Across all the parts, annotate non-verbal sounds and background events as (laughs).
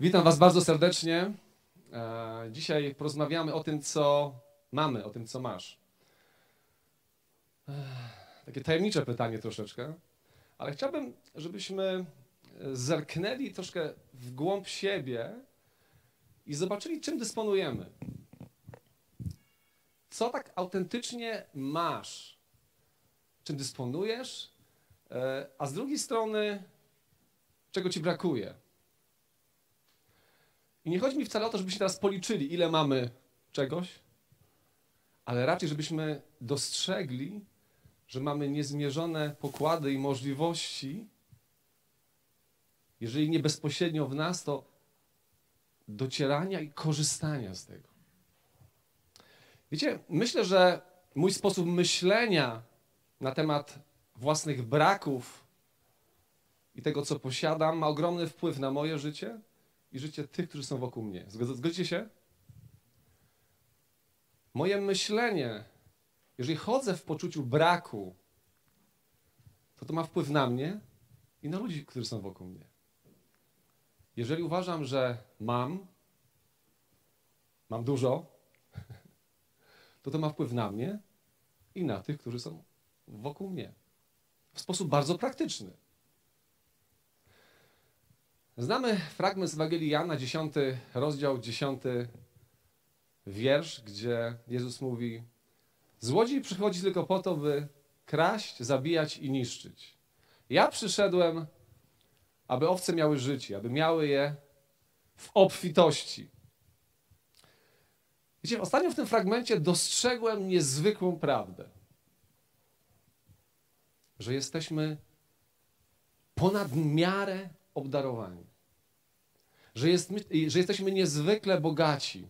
Witam Was bardzo serdecznie. E, Dzisiaj porozmawiamy o tym, co mamy, o tym, co masz. Ech, Takie tajemnicze pytanie troszeczkę, ale chciałbym, żebyśmy e, zerknęli troszkę w głąb siebie i zobaczyli, czym dysponujemy. Co tak autentycznie masz? Czym dysponujesz? E, A z drugiej strony, czego Ci brakuje? I nie chodzi mi wcale o to, żebyśmy teraz policzyli, ile mamy czegoś, ale raczej, żebyśmy dostrzegli, że mamy niezmierzone pokłady i możliwości, jeżeli nie bezpośrednio w nas, to docierania i korzystania z tego. Wiecie, myślę, że mój sposób myślenia na temat własnych braków i tego, co posiadam, ma ogromny wpływ na moje życie i życie tych, którzy są wokół mnie. Zgod- Zgodzicie się? Moje myślenie, jeżeli chodzę w poczuciu braku, to to ma wpływ na mnie i na ludzi, którzy są wokół mnie. Jeżeli uważam, że mam, mam dużo, (laughs) to to ma wpływ na mnie i na tych, którzy są wokół mnie. W sposób bardzo praktyczny. Znamy fragment z Ewangelii Jana, 10 rozdział, 10 wiersz, gdzie Jezus mówi: Złodziej przychodzi tylko po to, by kraść, zabijać i niszczyć. Ja przyszedłem, aby owce miały życie, aby miały je w obfitości. Wiecie, ostatnio w tym fragmencie dostrzegłem niezwykłą prawdę, że jesteśmy ponad miarę obdarowani. Że, jest, że jesteśmy niezwykle bogaci.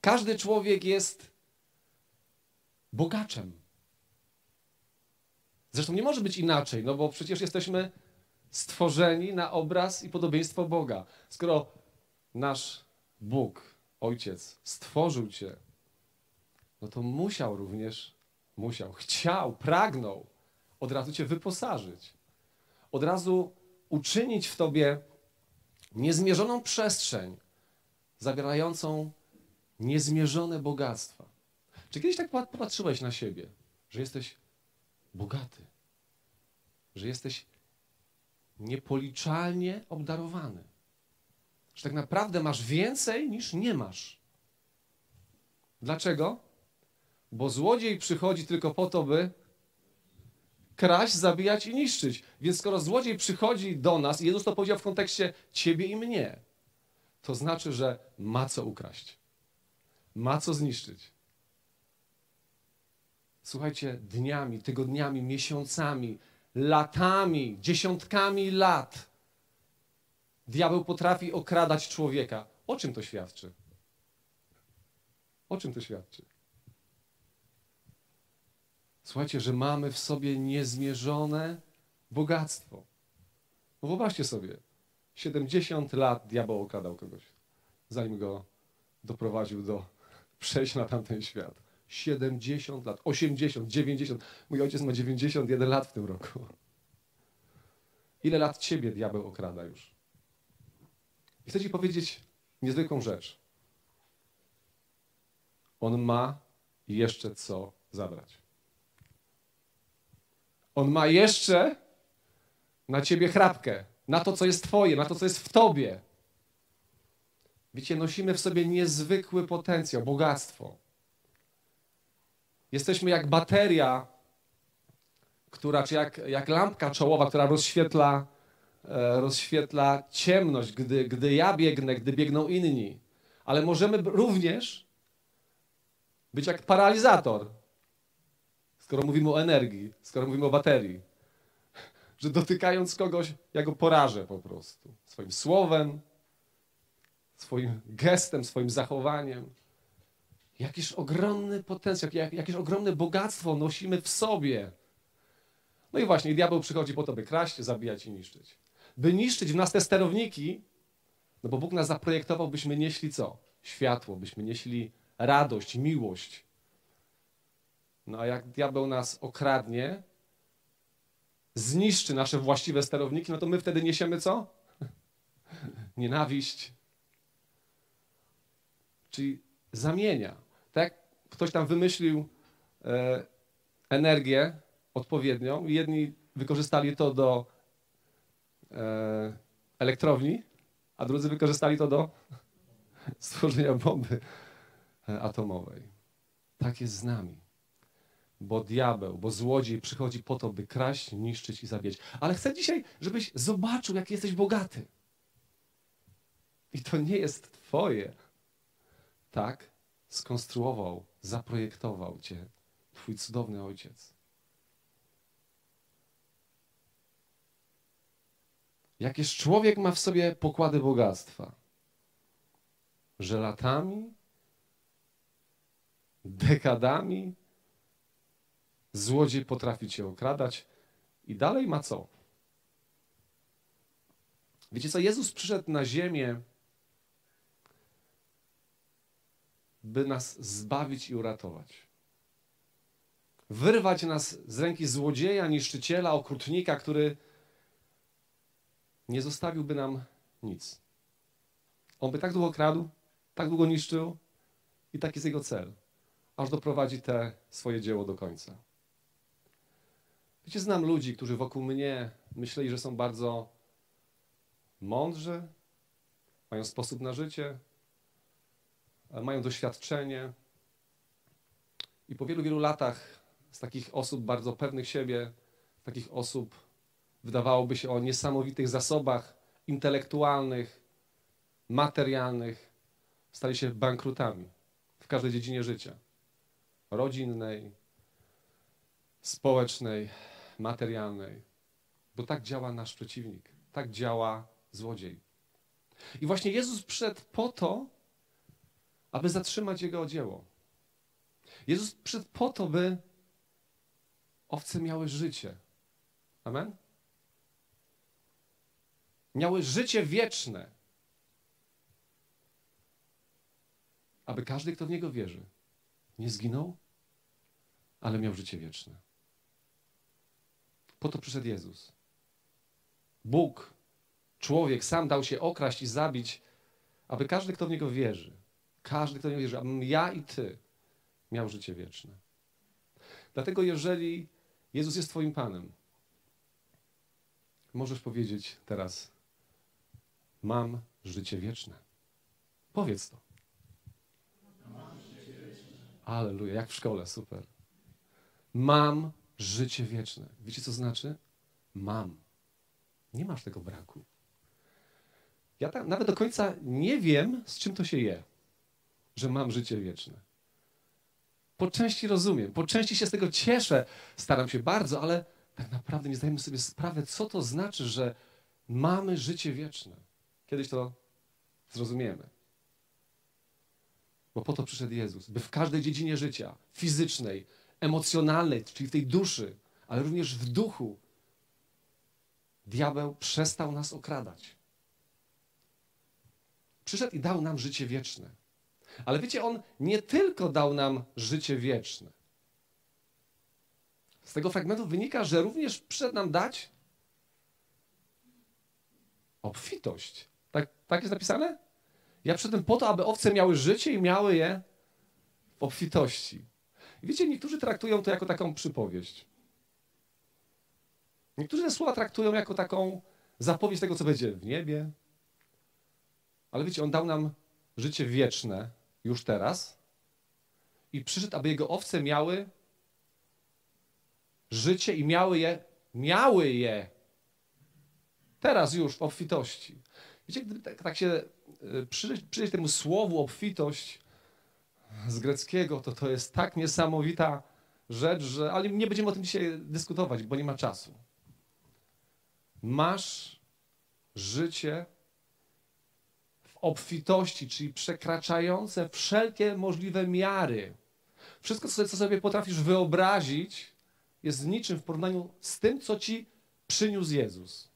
Każdy człowiek jest bogaczem. Zresztą nie może być inaczej, no bo przecież jesteśmy stworzeni na obraz i podobieństwo Boga. Skoro nasz Bóg, Ojciec, stworzył Cię, no to musiał również, musiał, chciał, pragnął od razu Cię wyposażyć. Od razu uczynić w Tobie niezmierzoną przestrzeń, zawierającą niezmierzone bogactwa. Czy kiedyś tak popatrzyłeś na siebie, że jesteś bogaty, że jesteś niepoliczalnie obdarowany, że tak naprawdę masz więcej niż nie masz? Dlaczego? Bo złodziej przychodzi tylko po to, by kraść, zabijać i niszczyć. Więc skoro złodziej przychodzi do nas, i Jezus to powiedział w kontekście ciebie i mnie, to znaczy, że ma co ukraść. Ma co zniszczyć. Słuchajcie, dniami, tygodniami, miesiącami, latami, dziesiątkami lat diabeł potrafi okradać człowieka. O czym to świadczy? O czym to świadczy? Słuchajcie, że mamy w sobie niezmierzone bogactwo. No wyobraźcie sobie, 70 lat diabeł okradał kogoś, zanim go doprowadził do (laughs) przejścia na tamten świat. 70 lat, 80, 90. Mój ojciec ma 91 lat w tym roku. Ile lat ciebie diabeł okrada już? I chcę ci powiedzieć niezwykłą rzecz. On ma jeszcze co zabrać. On ma jeszcze na ciebie chrapkę, na to, co jest twoje, na to, co jest w tobie. Wiecie, nosimy w sobie niezwykły potencjał, bogactwo. Jesteśmy jak bateria, która, czy jak, jak lampka czołowa, która rozświetla, e, rozświetla ciemność, gdy, gdy ja biegnę, gdy biegną inni. Ale możemy również być jak paralizator, skoro mówimy o energii, skoro mówimy o baterii. Że dotykając kogoś, ja go porażę po prostu. Swoim słowem, swoim gestem, swoim zachowaniem. Jakiż ogromny potencjał, jak, jakieś ogromne bogactwo nosimy w sobie. No i właśnie, diabeł przychodzi po to, by kraść, zabijać i niszczyć. By niszczyć w nas te sterowniki, no bo Bóg nas zaprojektował, byśmy nieśli co? Światło, byśmy nieśli radość, miłość. No a jak diabeł nas okradnie, zniszczy nasze właściwe sterowniki, no to my wtedy niesiemy co? (laughs) nienawiść. Czyli zamienia. Tak ktoś tam wymyślił e, energię odpowiednią i jedni wykorzystali to do e, elektrowni, a drudzy wykorzystali to do (laughs) stworzenia bomby e, atomowej. Tak jest z nami. Bo diabeł, bo złodziej przychodzi po to, by kraść, niszczyć i zabijać. Ale chcę dzisiaj, żebyś zobaczył, jak jesteś bogaty. I to nie jest Twoje. Tak skonstruował, zaprojektował Cię Twój cudowny Ojciec. Jakież człowiek ma w sobie pokłady bogactwa, że latami, dekadami złodziej potrafi cię okradać i dalej ma co? Wiecie co? Jezus przyszedł na ziemię, by nas zbawić i uratować. Wyrwać nas z ręki złodzieja, niszczyciela, okrutnika, który nie zostawiłby nam nic. On by tak długo kradł, tak długo niszczył i taki jest jego cel, aż doprowadzi te swoje dzieło do końca. Wiecie, znam ludzi, którzy wokół mnie myśleli, że są bardzo mądrzy, mają sposób na życie, mają doświadczenie. I po wielu, wielu latach z takich osób bardzo pewnych siebie, takich osób wydawałoby się o niesamowitych zasobach intelektualnych, materialnych, stali się bankrutami w każdej dziedzinie życia rodzinnej, społecznej, materialnej. Bo tak działa nasz przeciwnik, tak działa złodziej. I właśnie Jezus przyszedł po to, aby zatrzymać jego dzieło. Jezus przyszedł po to, by owce miały życie. Amen? Miały życie wieczne. Aby każdy, kto w niego wierzy, nie zginął, ale miał życie wieczne. Po to przyszedł Jezus. Bóg, człowiek, sam dał się okraść i zabić, aby każdy, kto w niego wierzy, każdy, kto w niego wierzy, abym ja i ty miał życie wieczne. Dlatego, jeżeli Jezus jest Twoim Panem, możesz powiedzieć teraz: Mam życie wieczne. Powiedz to. Aleluja, jak w szkole, super. Mam życie wieczne. Wiecie, co znaczy? Mam. Nie masz tego braku. Ja tam nawet do końca nie wiem, z czym to się je, że mam życie wieczne. Po części rozumiem, po części się z tego cieszę, staram się bardzo, ale tak naprawdę nie zdajemy sobie sprawy, co to znaczy, że mamy życie wieczne. Kiedyś to zrozumiemy. Bo po to przyszedł Jezus, by w każdej dziedzinie życia, fizycznej, emocjonalnej, czyli w tej duszy, ale również w duchu, diabeł przestał nas okradać. Przyszedł i dał nam życie wieczne. Ale wiecie, on nie tylko dał nam życie wieczne. Z tego fragmentu wynika, że również przyszedł nam dać obfitość. Tak, tak jest napisane? Ja przyszedłem po to, aby owce miały życie i miały je w obfitości. Wiecie, niektórzy traktują to jako taką przypowieść. Niektórzy te słowa traktują jako taką zapowiedź tego, co będzie w niebie. Ale wiecie, On dał nam życie wieczne już teraz i przyszedł, aby Jego owce miały życie i miały je, miały je teraz już w obfitości. Wiecie, gdyby tak, tak się y, przyjrzeć temu słowu obfitość z greckiego, to to jest tak niesamowita rzecz, że, ale nie będziemy o tym dzisiaj dyskutować, bo nie ma czasu. Masz życie w obfitości, czyli przekraczające wszelkie możliwe miary. Wszystko, co sobie potrafisz wyobrazić, jest niczym w porównaniu z tym, co ci przyniósł Jezus.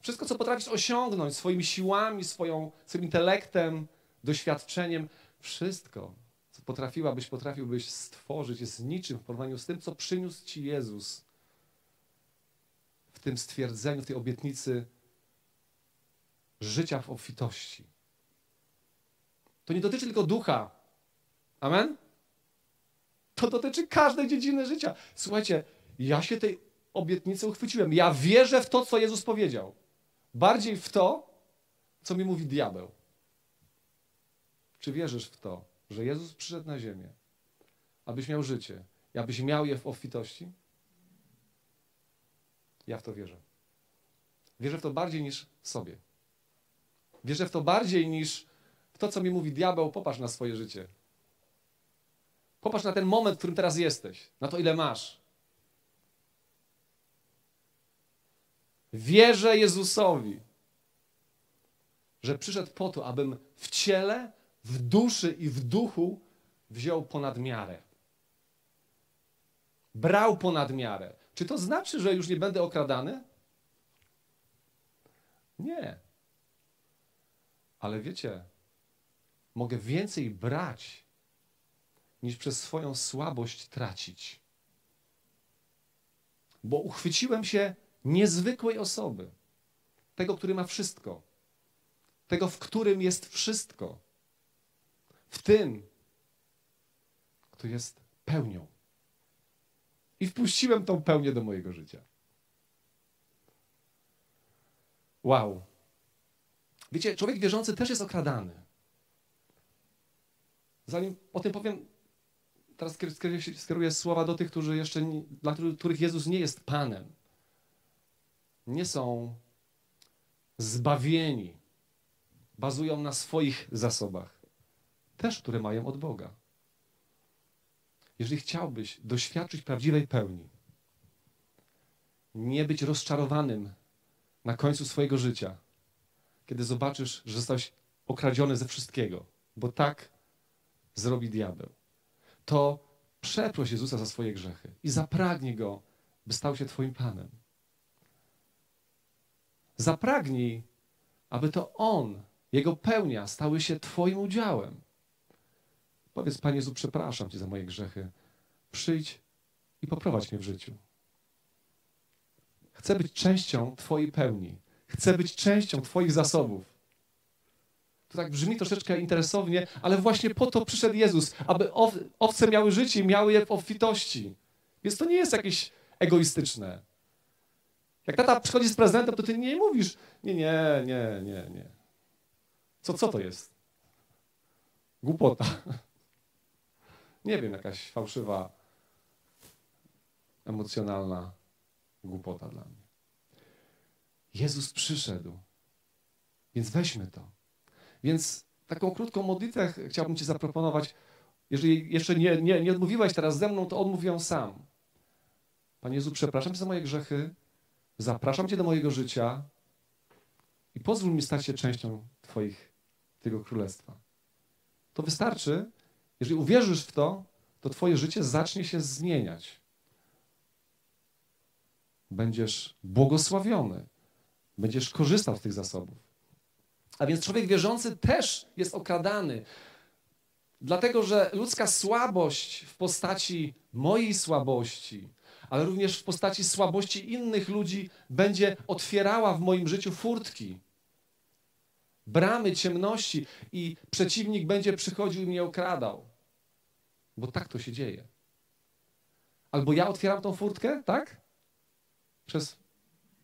Wszystko, co potrafisz osiągnąć swoimi siłami, swoją, swoim intelektem, doświadczeniem, wszystko, co potrafiłabyś, potrafiłbyś stworzyć, jest niczym w porównaniu z tym, co przyniósł ci Jezus w tym stwierdzeniu, w tej obietnicy. życia w obfitości. To nie dotyczy tylko ducha. Amen? To dotyczy każdej dziedziny życia. Słuchajcie, ja się tej obietnicy uchwyciłem. Ja wierzę w to, co Jezus powiedział. Bardziej w to, co mi mówi diabeł. Czy wierzysz w to, że Jezus przyszedł na ziemię, abyś miał życie i abyś miał je w obfitości? Ja w to wierzę. Wierzę w to bardziej niż sobie. Wierzę w to bardziej niż w to, co mi mówi diabeł. Popatrz na swoje życie. Popatrz na ten moment, w którym teraz jesteś, na to, ile masz. Wierzę Jezusowi, że przyszedł po to, abym w ciele, w duszy i w duchu wziął ponad miarę. Brał ponad miarę. Czy to znaczy, że już nie będę okradany? Nie. Ale wiecie, mogę więcej brać, niż przez swoją słabość tracić. Bo uchwyciłem się niezwykłej osoby, tego, który ma wszystko, tego, w którym jest wszystko, w tym, kto jest pełnią. I wpuściłem tą pełnię do mojego życia. Wow. Wiecie, człowiek wierzący też jest okradany. Zanim o tym powiem, teraz skieruję słowa do tych, którzy jeszcze, dla których Jezus nie jest Panem. Nie są zbawieni. Bazują na swoich zasobach. Też, które mają od Boga. Jeżeli chciałbyś doświadczyć prawdziwej pełni, nie być rozczarowanym na końcu swojego życia, kiedy zobaczysz, że zostałeś okradziony ze wszystkiego, bo tak zrobi diabeł, to przeproś Jezusa za swoje grzechy i zapragnij Go, by stał się Twoim Panem. Zapragnij, aby to On, Jego pełnia stały się Twoim udziałem. Powiedz, Panie Jezu, przepraszam Cię za moje grzechy. Przyjdź i poprowadź mnie w życiu. Chcę być częścią Twojej pełni. Chcę być częścią Twoich zasobów. To tak brzmi troszeczkę interesownie, ale właśnie po to przyszedł Jezus, aby owce miały życie i miały je w obfitości. Więc to nie jest jakieś egoistyczne. Jak tata przychodzi z prezentem, to ty nie mówisz, nie, nie, nie, nie, nie. Co, co to jest? Głupota. Nie wiem, jakaś fałszywa, emocjonalna głupota dla mnie. Jezus przyszedł, więc weźmy to. Więc taką krótką modlitwę chciałbym Ci zaproponować. Jeżeli jeszcze nie, nie, nie odmówiłeś teraz ze mną, to odmów ją sam. Panie Jezu, przepraszam Cię za moje grzechy, zapraszam Cię do mojego życia i pozwól mi stać się częścią Twoich, tego królestwa. To wystarczy, jeżeli uwierzysz w to, to Twoje życie zacznie się zmieniać. Będziesz błogosławiony, będziesz korzystał z tych zasobów. A więc człowiek wierzący też jest okradany. Dlatego, że ludzka słabość w postaci mojej słabości, ale również w postaci słabości innych ludzi będzie otwierała w moim życiu furtki, bramy ciemności i przeciwnik będzie przychodził i mnie okradał. Bo tak to się dzieje. Albo ja otwieram tą furtkę, tak? Przez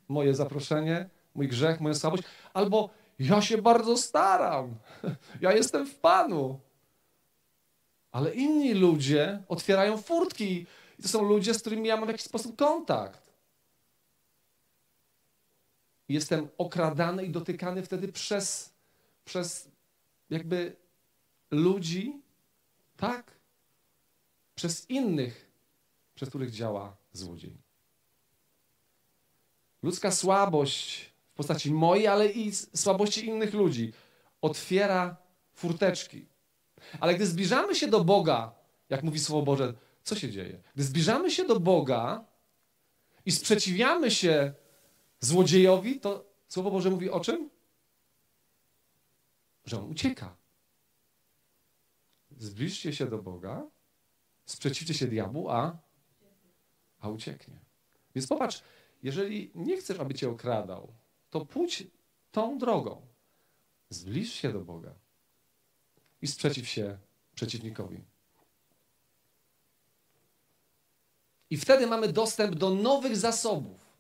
moje zaproszenie, mój grzech, moją słabość, albo ja się bardzo staram. (laughs) Ja jestem w Panu. Ale inni ludzie otwierają furtki. I to są ludzie, z którymi ja mam w jakiś sposób kontakt. Jestem okradany i dotykany wtedy przez, przez jakby ludzi, tak? Przez innych, przez których działa złodziej. Ludzka słabość postaci mojej, ale i słabości innych ludzi. Otwiera furteczki. Ale gdy zbliżamy się do Boga, jak mówi Słowo Boże, co się dzieje? Gdy zbliżamy się do Boga i sprzeciwiamy się złodziejowi, to Słowo Boże mówi o czym? Że on ucieka. Zbliżcie się do Boga, sprzeciwcie się diabłu, a, a ucieknie. Więc popatrz, jeżeli nie chcesz, aby cię okradał, to pójdź tą drogą. Zbliż się do Boga i sprzeciw się przeciwnikowi. I wtedy mamy dostęp do nowych zasobów.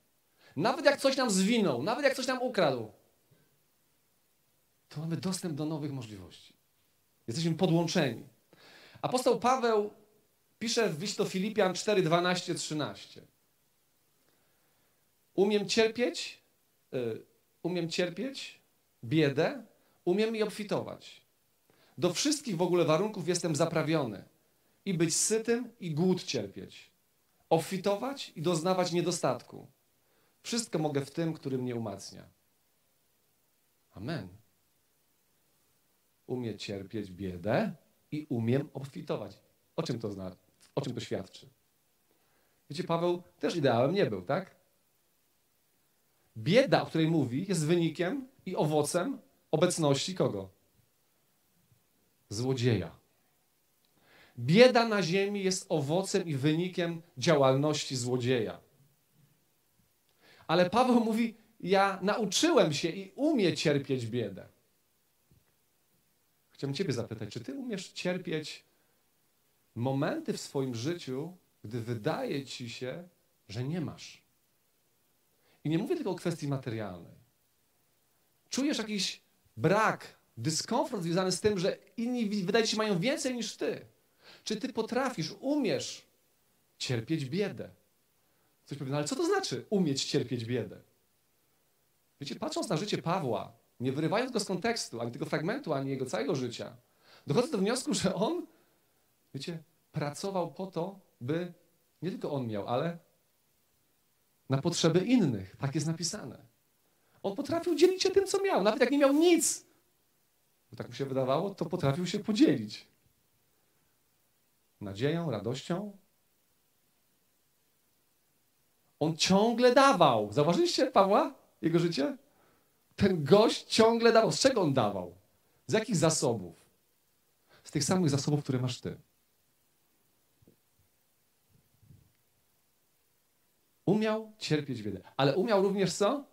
Nawet jak coś nam zwinął, nawet jak coś nam ukradł, to mamy dostęp do nowych możliwości. Jesteśmy podłączeni. Apostoł Paweł pisze w liście Filipian 4, 12, 13. Umiem cierpieć, y, umiem cierpieć biedę, umiem i obfitować. Do wszystkich w ogóle warunków jestem zaprawiony. I być sytym, i głód cierpieć. Obfitować i doznawać niedostatku. Wszystko mogę w tym, który mnie umacnia. Amen. Umiem cierpieć biedę i umiem obfitować. O czym to znaczy? O czym to świadczy? Wiecie, Paweł też ideałem nie był, tak? Bieda, o której mówi, jest wynikiem i owocem obecności kogo? Złodzieja. Bieda na ziemi jest owocem i wynikiem działalności złodzieja. Ale Paweł mówi: Ja nauczyłem się i umiem cierpieć biedę. Chciałbym Ciebie zapytać, czy Ty umiesz cierpieć momenty w swoim życiu, gdy wydaje Ci się, że nie masz? I nie mówię tylko o kwestii materialnej. Czujesz jakiś brak, dyskomfort związany z tym, że inni wydaje Ci się mają więcej niż Ty. Czy Ty potrafisz, umiesz cierpieć biedę? Coś powie, no ale co to znaczy umieć cierpieć biedę? Wiecie, patrząc na życie Pawła, nie wyrywając go z kontekstu, ani tego fragmentu, ani jego całego życia, dochodzę do wniosku, że on, wiecie, pracował po to, by nie tylko on miał, ale na potrzeby innych. Tak jest napisane. On potrafił dzielić się tym, co miał, nawet jak nie miał nic. Bo tak mu się wydawało, to potrafił się podzielić. Nadzieją, radością. On ciągle dawał. Zauważyliście Pawła? Jego życie? Ten gość ciągle dawał. Z czego on dawał? Z jakich zasobów? Z tych samych zasobów, które masz ty. Umiał cierpieć biedę, ale umiał również co?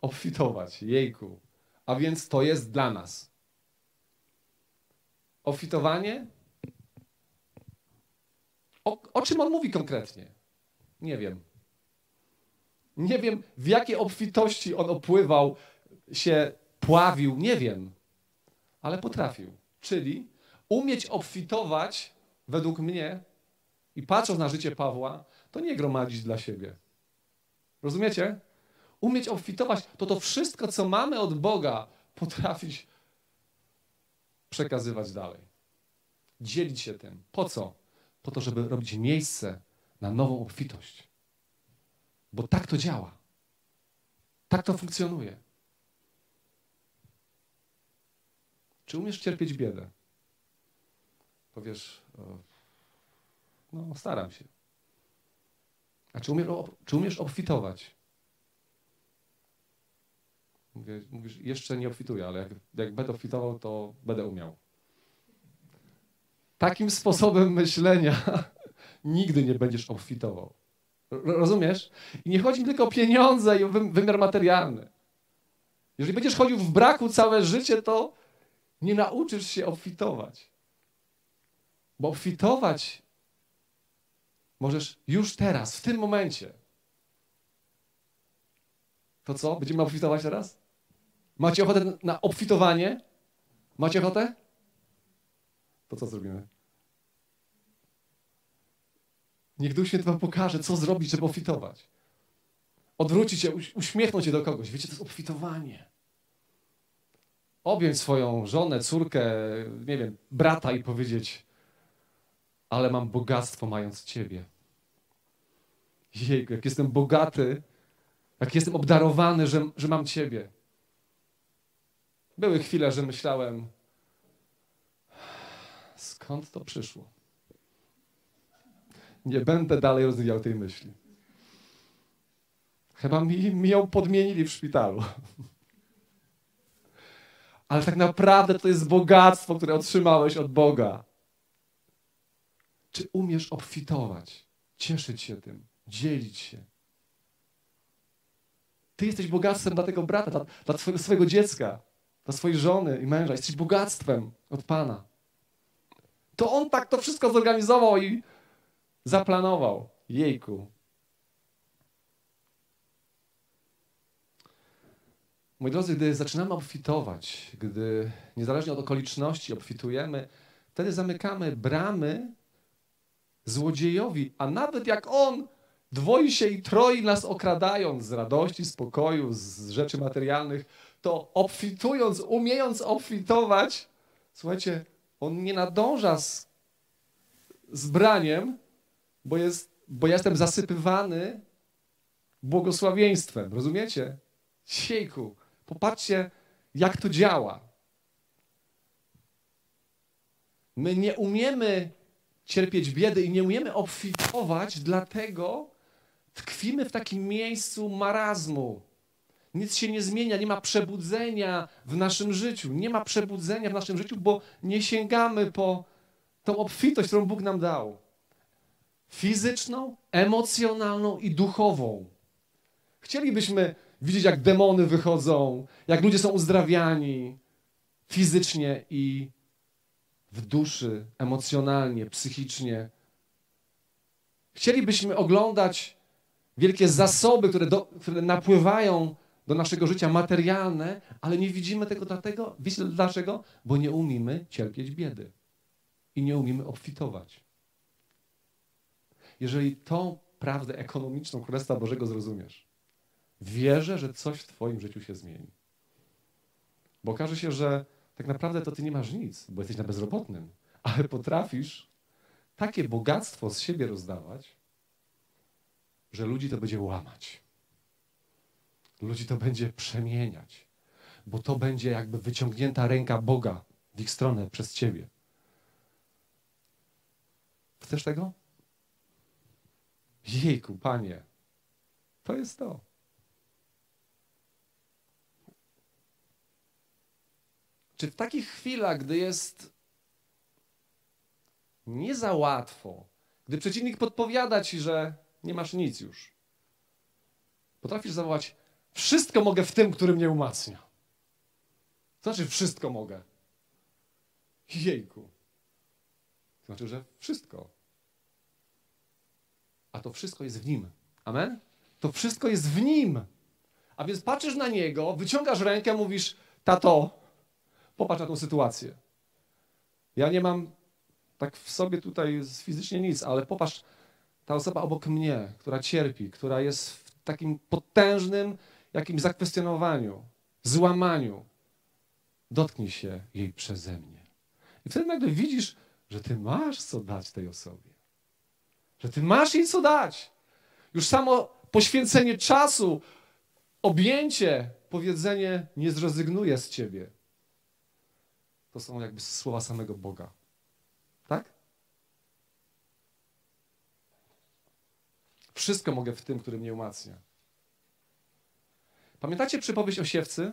Obfitować. Jejku. A więc to jest dla nas. Obfitowanie? O, o czym on mówi konkretnie? Nie wiem. Nie wiem, w jakiej obfitości on opływał, się pławił, nie wiem, ale potrafił. Czyli umieć obfitować, według mnie, i patrząc na życie Pawła, to nie gromadzić dla siebie. Rozumiecie? Umieć obfitować to to wszystko, co mamy od Boga, potrafić przekazywać dalej. Dzielić się tym. Po co? Po to, żeby robić miejsce na nową obfitość. Bo tak to działa. Tak to funkcjonuje. Czy umiesz cierpieć biedę? Powiesz, no staram się. A czy umiesz, czy umiesz obfitować? Mówię, mówisz, jeszcze nie obfituję, ale jak, jak będę obfitował, to będę umiał. Takim sposobem myślenia (laughs) nigdy nie będziesz obfitował. Rozumiesz? I nie chodzi tylko o pieniądze i o wymiar materialny. Jeżeli będziesz chodził w braku całe życie, to nie nauczysz się obfitować. Bo obfitować możesz już teraz, w tym momencie. To co? Będziemy obfitować teraz? Macie ochotę na obfitowanie? Macie ochotę? To co zrobimy? Niech Duch Święty wam pokaże, co zrobić, żeby obfitować. Odwrócić się, uśmiechnąć się do kogoś. Wiecie, to jest obfitowanie. Objąć swoją żonę, córkę, nie wiem, brata i powiedzieć ale mam bogactwo mając Ciebie. Jejku, jak jestem bogaty, jak jestem obdarowany, że, że mam Ciebie. Były chwile, że myślałem, skąd to przyszło? Nie będę dalej rozwijał tej myśli. Chyba mi, mi ją podmienili w szpitalu. Ale tak naprawdę to jest bogactwo, które otrzymałeś od Boga. Czy umiesz obfitować, cieszyć się tym, dzielić się? Ty jesteś bogactwem dla tego brata, dla, dla swojego dziecka. dla swojej żony i męża. Jesteś bogactwem od Pana. To On tak to wszystko zorganizował i zaplanował. Jejku. Moi drodzy, gdy zaczynamy obfitować, gdy niezależnie od okoliczności obfitujemy, wtedy zamykamy bramy złodziejowi, a nawet jak on dwoi się i troi nas okradając z radości, spokoju, z rzeczy materialnych, to obfitując, umiejąc obfitować, słuchajcie, on nie nadąża z, z braniem, bo, jest, bo jestem zasypywany błogosławieństwem. Rozumiecie? Siejku, popatrzcie, jak to działa. My nie umiemy cierpieć biedy i nie umiemy obfitować, dlatego tkwimy w takim miejscu marazmu. Nic się nie zmienia, nie ma przebudzenia w naszym życiu. Nie ma przebudzenia w naszym życiu, bo nie sięgamy po tą obfitość, którą Bóg nam dał. Fizyczną, emocjonalną i duchową. Chcielibyśmy widzieć, jak demony wychodzą, jak ludzie są uzdrawiani fizycznie i w duszy, emocjonalnie, psychicznie. Chcielibyśmy oglądać wielkie zasoby, które, do, które napływają do naszego życia materialne, ale nie widzimy tego dlatego, wiecie dlaczego? Bo nie umiemy cierpieć biedy i nie umiemy obfitować. Jeżeli tą prawdę ekonomiczną Królestwa Bożego zrozumiesz, wierzę, że coś w Twoim życiu się zmieni. Bo okaże się, że tak naprawdę to Ty nie masz nic, bo jesteś na bezrobotnym, ale potrafisz takie bogactwo z siebie rozdawać, że ludzi to będzie łamać. Ludzi to będzie przemieniać, bo to będzie jakby wyciągnięta ręka Boga w ich stronę przez ciebie. Chcesz tego? Jejku, panie, to jest to. Czy w takich chwilach, gdy jest nie za łatwo, gdy przeciwnik podpowiada ci, że nie masz nic już, potrafisz zawołać: Wszystko mogę w tym, który mnie umacnia. To znaczy, wszystko mogę. Jejku. To znaczy, że wszystko. A to wszystko jest w nim. Amen? To wszystko jest w nim. A więc patrzysz na niego, wyciągasz rękę, mówisz: Tato, popatrz na tą sytuację. Ja nie mam tak w sobie tutaj fizycznie nic, ale popatrz, ta osoba obok mnie, która cierpi, która jest w takim potężnym jakimś zakwestionowaniu, złamaniu, dotknij się jej przeze mnie. I wtedy nagle widzisz, że ty masz co dać tej osobie. Że ty masz jej co dać. Już samo poświęcenie czasu, objęcie, powiedzenie nie zrezygnuję z ciebie. To są jakby słowa samego Boga. Tak? Wszystko mogę w tym, który mnie umacnia. Pamiętacie przypowieść o siewcy?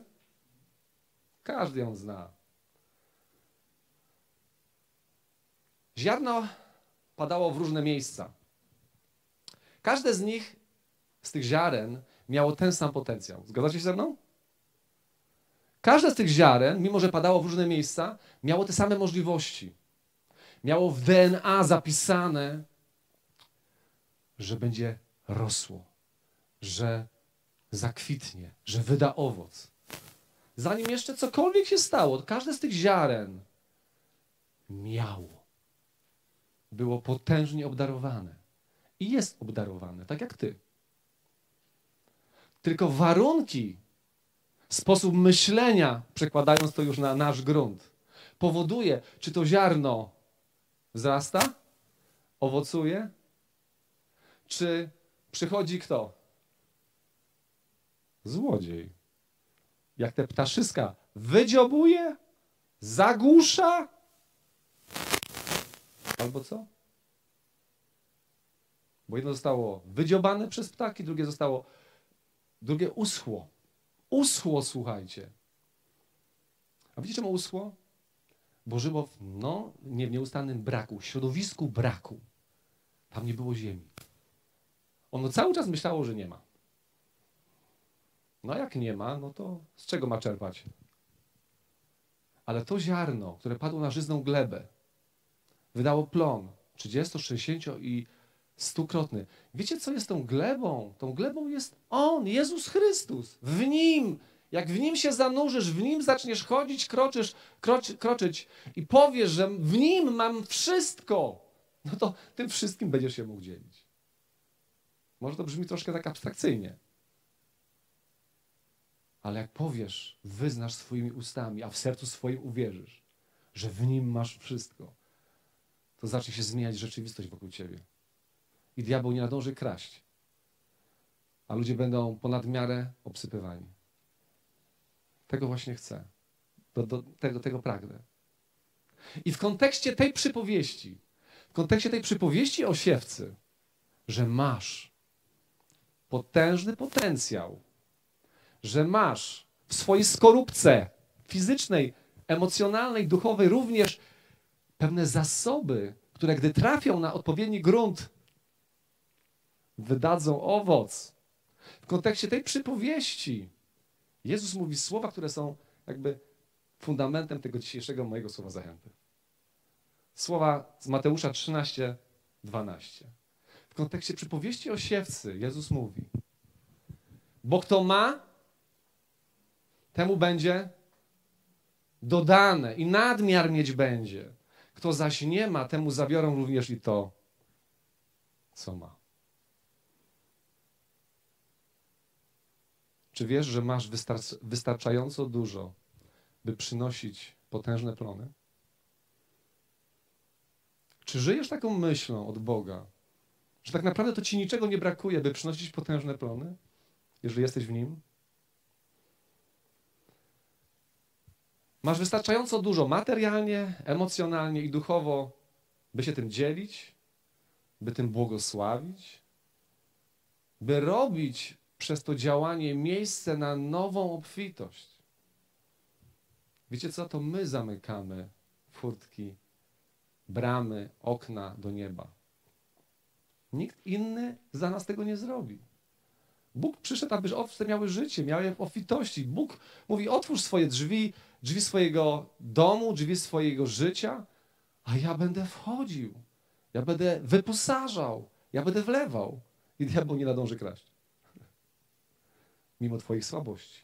Każdy ją zna. Ziarno padało w różne miejsca. Każde z nich, z tych ziaren, miało ten sam potencjał. Zgadzacie się ze mną? Każde z tych ziaren, mimo że padało w różne miejsca, miało te same możliwości. Miało w DNA zapisane, że będzie rosło, że zakwitnie, że wyda owoc. Zanim jeszcze cokolwiek się stało, każde z tych ziaren miało. Było potężnie obdarowane. I jest obdarowane, tak jak ty. Tylko warunki, sposób myślenia, przekładając to już na nasz grunt, powoduje, czy to ziarno wzrasta, owocuje, czy przychodzi kto? Złodziej. Jak te ptaszyska wydziobuje, zagłusza, albo co? Bo jedno zostało wydziobane przez ptaki, drugie zostało, drugie uschło. Uschło, słuchajcie. A widzicie czemu uschło? Bo żyło w, no, nie, w nieustannym braku, środowisku braku. Tam nie było ziemi. Ono cały czas myślało, że nie ma. No jak nie ma, no to z czego ma czerpać? Ale to ziarno, które padło na żyzną glebę, wydało plon 30, 60 i stukrotny. Wiecie, co jest tą glebą? Tą glebą jest On, Jezus Chrystus. W Nim, jak w Nim się zanurzysz, w Nim zaczniesz chodzić, kroczysz, kroczy, kroczyć i powiesz, że w Nim mam wszystko, no to tym wszystkim będziesz się mógł dzielić. Może to brzmi troszkę tak abstrakcyjnie. Ale jak powiesz, wyznasz swoimi ustami, a w sercu swoim uwierzysz, że w Nim masz wszystko, to zacznie się zmieniać rzeczywistość wokół Ciebie i diabeł nie nadąży kraść. A ludzie będą ponad miarę obsypywani. Tego właśnie chcę. Do, do, tego, tego pragnę. I w kontekście tej przypowieści, w kontekście tej przypowieści o siewcy, że masz potężny potencjał, że masz w swojej skorupce fizycznej, emocjonalnej, duchowej również pewne zasoby, które gdy trafią na odpowiedni grunt, wydadzą owoc. W kontekście tej przypowieści Jezus mówi słowa, które są jakby fundamentem tego dzisiejszego mojego słowa zachęty. Słowa z Mateusza 13, 12. W kontekście przypowieści o siewcy Jezus mówi: Bo kto ma, temu będzie dodane i nadmiar mieć będzie. Kto zaś nie ma, temu zabiorą również i to, co ma. Czy wiesz, że masz wystarczająco dużo, by przynosić potężne plony? Czy żyjesz taką myślą od Boga, że tak naprawdę to ci niczego nie brakuje, by przynosić potężne plony, jeżeli jesteś w Nim? Masz wystarczająco dużo materialnie, emocjonalnie i duchowo, by się tym dzielić, by tym błogosławić, by robić przez to działanie miejsce na nową obfitość. Wiecie co? To my zamykamy furtki, bramy, okna do nieba. Nikt inny za nas tego nie zrobi. Bóg przyszedł, aby owce miały życie, miały obfitości. Bóg mówi: otwórz swoje drzwi, drzwi swojego domu, drzwi swojego życia, a ja będę wchodził. Ja będę wyposażał, ja będę wlewał. I diabeł nie nadąży kraść mimo Twoich słabości.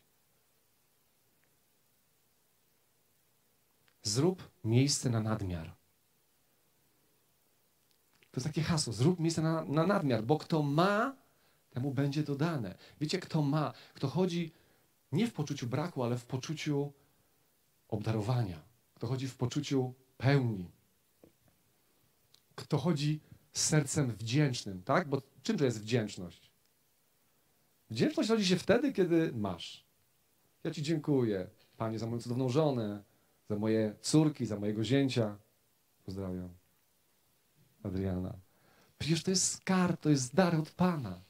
Zrób miejsce na nadmiar. To jest takie hasło. Zrób miejsce na, na nadmiar, bo kto ma, temu będzie dodane. Wiecie, kto ma, kto chodzi nie w poczuciu braku, ale w poczuciu obdarowania. Kto chodzi w poczuciu pełni. Kto chodzi z sercem wdzięcznym, tak? Bo czym to jest wdzięczność? Wdzięczność rodzi się wtedy, kiedy masz. Ja Ci dziękuję, Panie, za moją cudowną żonę, za moje córki, za mojego zięcia. Pozdrawiam. Adriana. Przecież to jest skarb, to jest dar od Pana.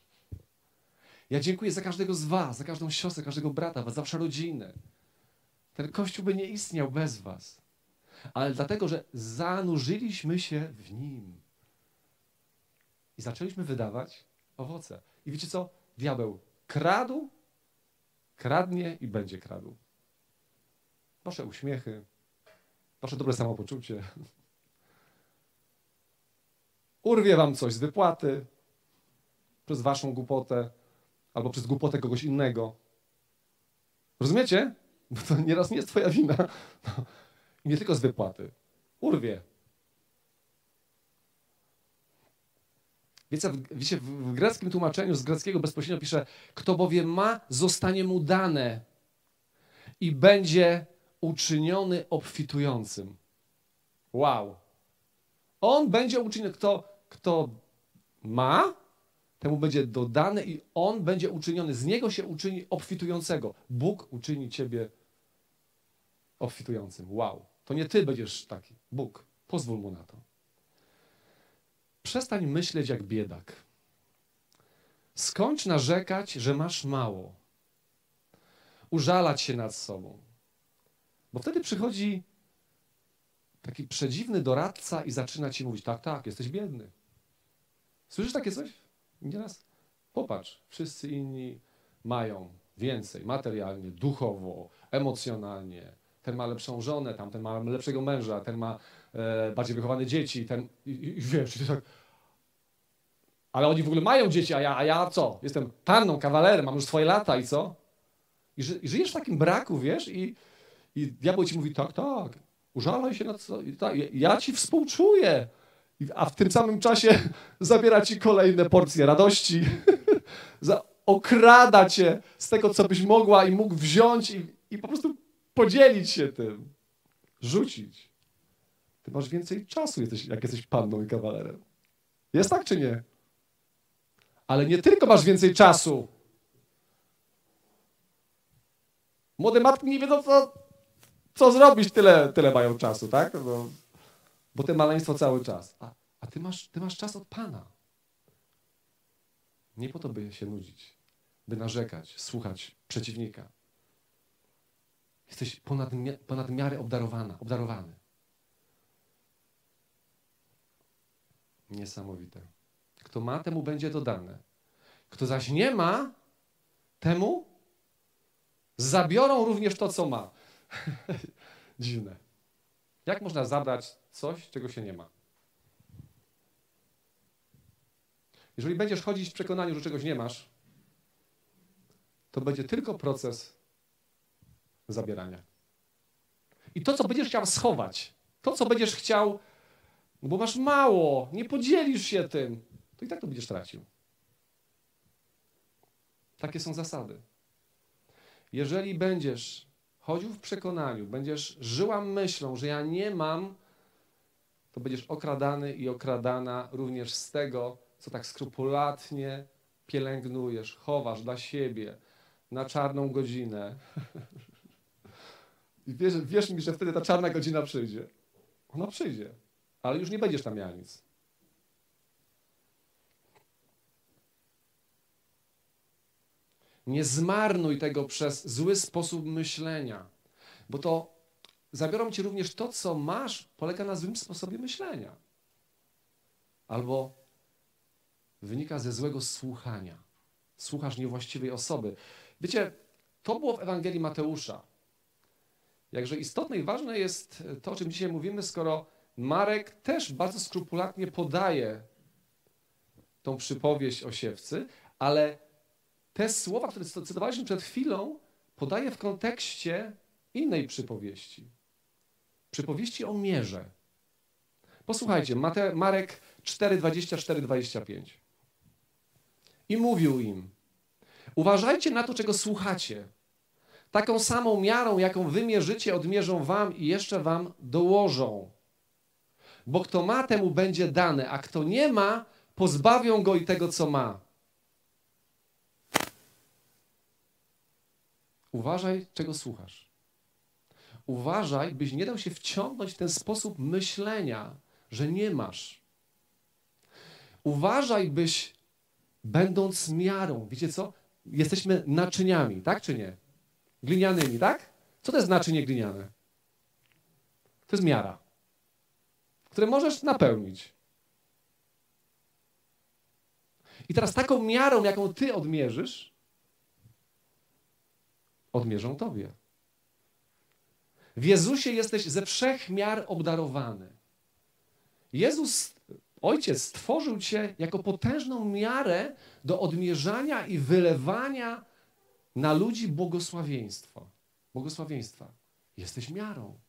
Ja dziękuję za każdego z Was, za każdą siostrę, każdego brata, za Waszą rodzinę. Ten Kościół by nie istniał bez Was. Ale dlatego, że zanurzyliśmy się w Nim. I zaczęliśmy wydawać owoce. I wiecie co? Diabeł kradł, kradnie i będzie kradł. Wasze uśmiechy, wasze dobre samopoczucie. Urwie wam coś z wypłaty przez waszą głupotę albo przez głupotę kogoś innego. Rozumiecie? Bo to nieraz nie jest twoja wina. I nie tylko z wypłaty. Urwie. Wiecie, wiecie, w greckim tłumaczeniu, z greckiego bezpośrednio pisze, kto bowiem ma, zostanie mu dane i będzie uczyniony obfitującym. Wow. On będzie uczyniony, kto, kto ma, temu będzie dodane i on będzie uczyniony, z niego się uczyni obfitującego. Bóg uczyni ciebie obfitującym. Wow. To nie ty będziesz taki. Bóg. Pozwól mu na to. Przestań myśleć jak biedak. Skończ narzekać, że masz mało. Użalać się nad sobą. Bo wtedy przychodzi taki przedziwny doradca i zaczyna ci mówić: tak, tak, jesteś biedny. Słyszysz takie coś? Nieraz? Popatrz, wszyscy inni mają więcej materialnie, duchowo, emocjonalnie, ten ma lepszą żonę, tamten ma lepszego męża, ten ma e, bardziej wychowane dzieci, ten, i, i, wiesz, i tak, ale oni w ogóle mają dzieci, a ja, a ja co? Jestem panną, kawalerem, mam już swoje lata i co? I, ży, i żyjesz w takim braku, wiesz, i, i diabeł ci mówi, tak, tak, użalaj się na co, i tak, ja ci współczuję, a w tym samym czasie (laughs) zabiera ci kolejne porcje radości, (laughs) okrada cię z tego, co byś mogła i mógł wziąć i, i po prostu podzielić się tym, rzucić. Ty masz więcej czasu, jak jesteś panną i kawalerem. Jest tak czy nie? Ale nie tylko masz więcej czasu. Młode matki nie wiedzą, co, co zrobić, tyle, tyle mają czasu, tak? No, bo te maleństwo cały czas. A, a ty, masz, ty masz czas od Pana. Nie po to, by się nudzić, by narzekać, słuchać przeciwnika. Jesteś ponad, ponad miarę obdarowana, obdarowany. Niesamowite. Kto ma, temu będzie dodane. Kto zaś nie ma, temu zabiorą również to, co ma. (laughs) Dziwne. Jak można zabrać coś, czego się nie ma? Jeżeli będziesz chodzić w przekonaniu, że czegoś nie masz, to będzie tylko proces zabierania. I to, co będziesz chciał schować, to, co będziesz chciał, bo masz mało, nie podzielisz się tym, to i tak to będziesz tracił. Takie są zasady. Jeżeli będziesz chodził w przekonaniu, będziesz żyła myślą, że ja nie mam, to będziesz okradany i okradana również z tego, co tak skrupulatnie pielęgnujesz, chowasz dla siebie na czarną godzinę. I wierz, wierz mi, że wtedy ta czarna godzina przyjdzie. Ona przyjdzie, ale już nie będziesz tam miał nic. Nie zmarnuj tego przez zły sposób myślenia, bo to zabiorą ci również to, co masz, polega na złym sposobie myślenia. Albo wynika ze złego słuchania. Słuchasz niewłaściwej osoby. Wiecie, to było w Ewangelii Mateusza. Jakże istotne i ważne jest to, o czym dzisiaj mówimy, skoro Marek też bardzo skrupulatnie podaje tą przypowieść o siewcy, ale te słowa, które cytowaliśmy przed chwilą, podaje w kontekście innej przypowieści. Przypowieści o mierze. Posłuchajcie, Mate, Marek 4, 24, 25. I mówił im, uważajcie na to, czego słuchacie. Taką samą miarą, jaką wy mierzycie, odmierzą wam i jeszcze wam dołożą. Bo kto ma, temu będzie dane, a kto nie ma, pozbawią go i tego, co ma. Uważaj, czego słuchasz. Uważaj, byś nie dał się wciągnąć w ten sposób myślenia, że nie masz. Uważaj, byś będąc miarą, wiecie co? Jesteśmy naczyniami, tak czy nie? Glinianymi, tak? Co to jest naczynie gliniane? To jest miara, które możesz napełnić. I teraz taką miarą, jaką ty odmierzysz, odmierzą tobie. W Jezusie jesteś ze wszech miar obdarowany. Jezus, Ojciec, stworzył cię jako potężną miarę do odmierzania i wylewania na ludzi błogosławieństwa. Błogosławieństwa. Jesteś miarą.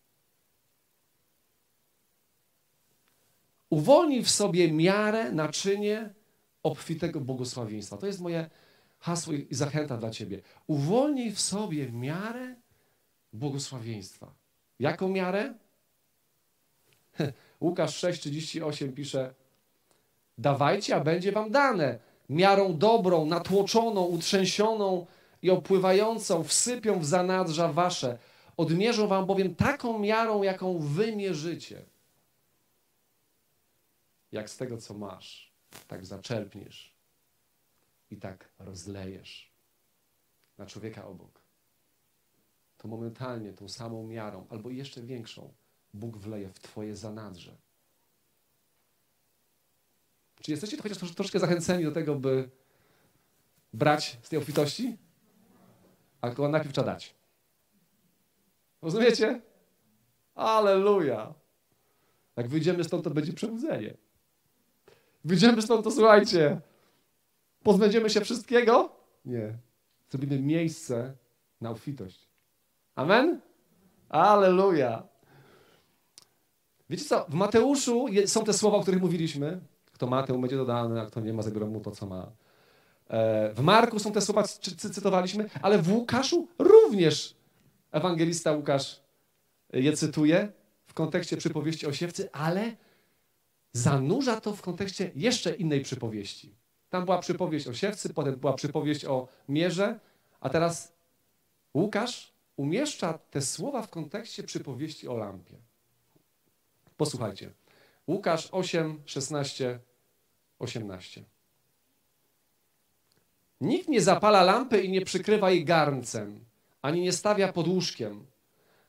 Uwolnij w sobie miarę, naczynie obfitego błogosławieństwa. To jest moje hasło i zachęta dla ciebie. Uwolnij w sobie miarę błogosławieństwa. Jaką miarę? (laughs) Łukasz 6,38 pisze: Dawajcie, a będzie wam dane. Miarą dobrą, natłoczoną, utrzęsioną i opływającą wsypią w zanadrza wasze. Odmierzą wam bowiem taką miarą, jaką wy mierzycie. Jak z tego, co masz, tak zaczerpniesz i tak rozlejesz na człowieka obok. To momentalnie tą samą miarą, albo jeszcze większą, Bóg wleje w Twoje zanadrze. Czy jesteście chociaż troszeczkę zachęceni do tego, by brać z tej obfitości? Ale najpierw trzeba dać. Rozumiecie? Aleluja. Jak wyjdziemy stąd, to będzie przebudzenie. Wyjdziemy stąd, to słuchajcie, pozbędziemy się wszystkiego? Nie. Zrobimy miejsce na obfitość. Amen? Aleluja. Wiecie co, w Mateuszu są te słowa, o których mówiliśmy. Kto ma, temu będzie dodane, a kto nie ma, zabiorą mu to, co ma. E, w Marku są te słowa, cytowaliśmy, ale w Łukaszu również ewangelista Łukasz je cytuje w kontekście przypowieści o siewcy, ale zanurza to w kontekście jeszcze innej przypowieści. Tam była przypowieść o siewcy, potem była przypowieść o mierze, a teraz Łukasz umieszcza te słowa w kontekście przypowieści o lampie. Posłuchajcie. Łukasz 8, 16, 18. Nikt nie zapala lampy i nie przykrywa jej garncem, ani nie stawia pod łóżkiem,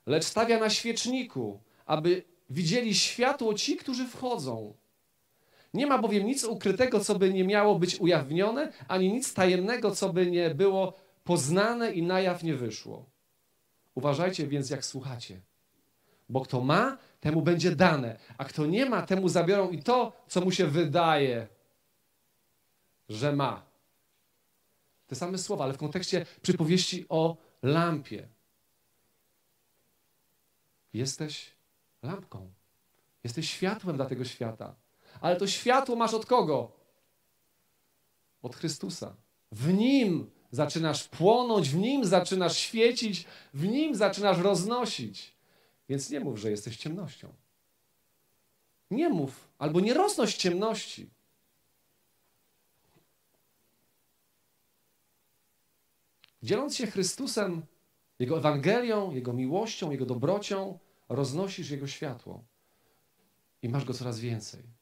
lecz stawia na świeczniku, aby widzieli światło ci, którzy wchodzą. Nie ma bowiem nic ukrytego, co by nie miało być ujawnione, ani nic tajemnego, co by nie było poznane i na jaw nie wyszło. Uważajcie więc, jak słuchacie. Bo kto ma, temu będzie dane, a kto nie ma, temu zabiorą i to, co mu się wydaje, że ma. Te same słowa, ale w kontekście przypowieści o lampie. Jesteś lampką. Jesteś światłem dla tego świata. Ale to światło masz od kogo? Od Chrystusa. W Nim zaczynasz płonąć, w Nim zaczynasz świecić, w Nim zaczynasz roznosić. Więc nie mów, że jesteś ciemnością. Nie mów, albo nie roznoś ciemności. Dzieląc się Chrystusem, Jego Ewangelią, Jego miłością, Jego dobrocią, roznosisz Jego światło i masz Go coraz więcej.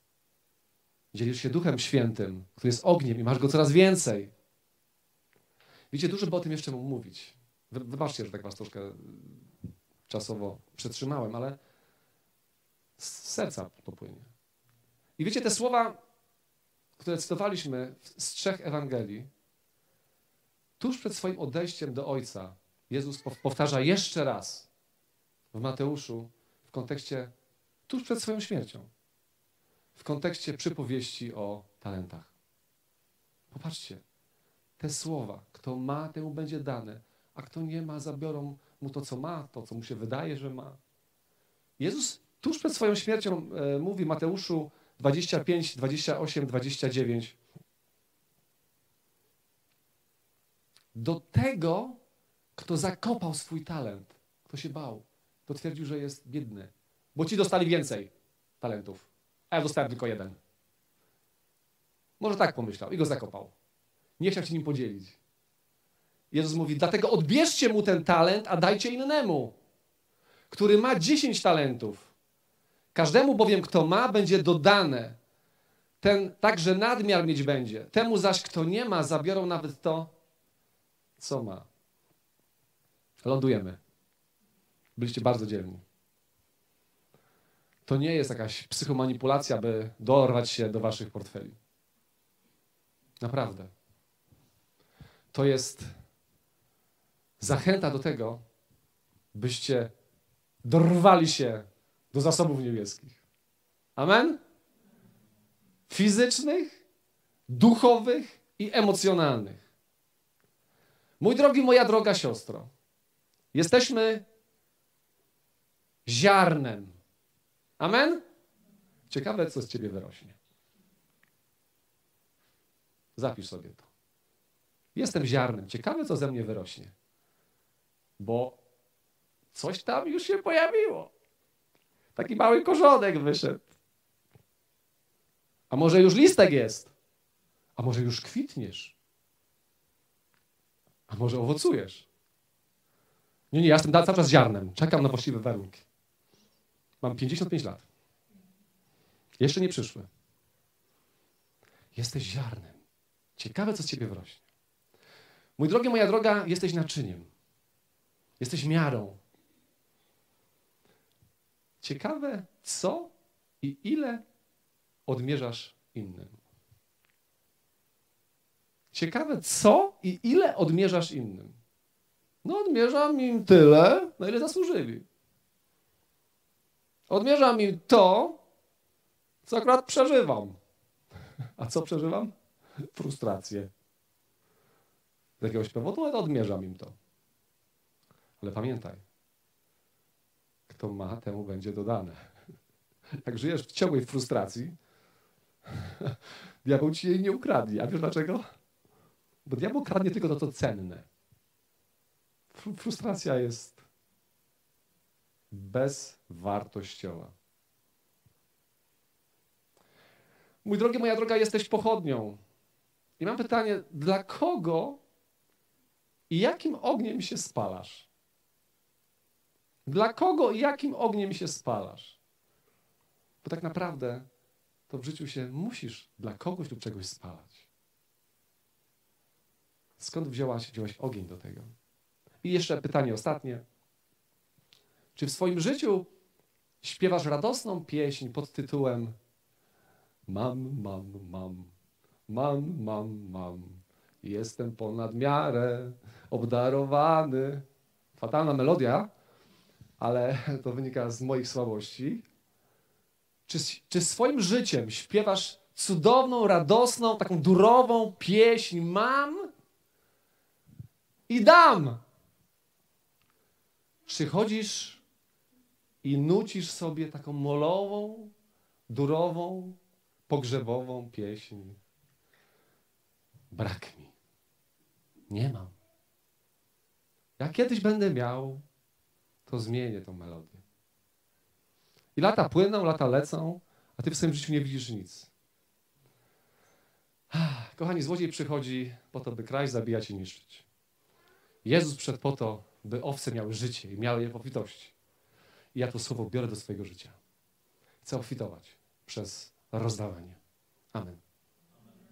Dzielisz się Duchem Świętym, który jest ogniem i masz Go coraz więcej. Widzicie, dużo by o tym jeszcze mógł mówić. Wybaczcie, że tak was troszkę czasowo przetrzymałem, ale z serca to płynie. I wiecie, te słowa, które cytowaliśmy z trzech Ewangelii, tuż przed swoim odejściem do Ojca, Jezus powtarza jeszcze raz w Mateuszu w kontekście tuż przed swoją śmiercią, w kontekście przypowieści o talentach. Popatrzcie, te słowa, kto ma, temu będzie dane, a kto nie ma, zabiorą mu to, co ma, to, co mu się wydaje, że ma. Jezus tuż przed swoją śmiercią e, mówi Mateuszu 25, 28, 29. Do tego, kto zakopał swój talent, kto się bał, to twierdził, że jest biedny, bo ci dostali więcej talentów, a ja dostałem tylko jeden. Może tak pomyślał i go zakopał. Nie chciał się nim podzielić. Jezus mówi, dlatego odbierzcie mu ten talent, a dajcie innemu, który ma dziesięć talentów. Każdemu bowiem, kto ma, będzie dodane. Ten także nadmiar mieć będzie. Temu zaś, kto nie ma, zabiorą nawet to, co ma. Lądujemy. Byliście bardzo dzielni. To nie jest jakaś psychomanipulacja, by dorwać się do waszych portfeli. Naprawdę. To jest zachęta do tego, byście dorwali się do zasobów niebieskich. Amen? Fizycznych, duchowych i emocjonalnych. Mój drogi, moja droga siostro, jesteśmy ziarnem. Amen? Ciekawe, co z ciebie wyrośnie. Zapisz sobie to. Jestem ziarnem. Ciekawe, co ze mnie wyrośnie. Bo coś tam już się pojawiło. Taki mały korzonek wyszedł. A może już listek jest? A może już kwitniesz? A może owocujesz? Nie, nie, ja jestem cały czas ziarnem. Czekam na właściwe warunki. Mam 55 lat. Jeszcze nie przyszły. Jesteś ziarnem. Ciekawe, co z ciebie wyrośnie. Mój drogi, moja droga, jesteś naczyniem. Jesteś miarą. Ciekawe, co i ile odmierzasz innym. Ciekawe, co i ile odmierzasz innym. No, odmierzam im tyle, na ile zasłużyli. Odmierzam im to, co akurat przeżywam. A co przeżywam? Frustrację. Z jakiegoś powodu, odmierzam im to. Ale pamiętaj, kto ma, temu będzie dodane. Jak żyjesz w ciągłej frustracji, diabeł ci jej nie ukradnie. A wiesz dlaczego? Bo diabeł kradnie tylko to, co cenne. Frustracja jest bezwartościowa. Mój drogi, moja droga, jesteś pochodnią. I mam pytanie, dla kogo i jakim ogniem się spalasz? Dla kogo i jakim ogniem się spalasz? Bo tak naprawdę to w życiu się musisz dla kogoś lub czegoś spalać. Skąd wzięłaś, wziąłeś ogień do tego? I jeszcze pytanie ostatnie. Czy w swoim życiu śpiewasz radosną pieśń pod tytułem Mam, mam, mam, mam, mam, mam. Jestem ponad miarę obdarowany. Fatalna melodia, ale (laughs) to wynika z moich słabości. Czy, czy swoim życiem śpiewasz cudowną, radosną, taką durową pieśń Mam i dam? Czy chodzisz i nucisz sobie taką molową, durową, pogrzebową pieśń? Brak mi. Nie mam. Jak kiedyś będę miał, to zmienię tą melodię. I lata płyną, lata lecą, a ty w swoim życiu nie widzisz nic. Kochani, złodziej przychodzi po to, by kraść, zabijać i niszczyć. Jezus przed po to, by owce miały życie i miały je w obfitości. Ja to słowo biorę do swojego życia. Chcę obfitować przez rozdawanie. Amen.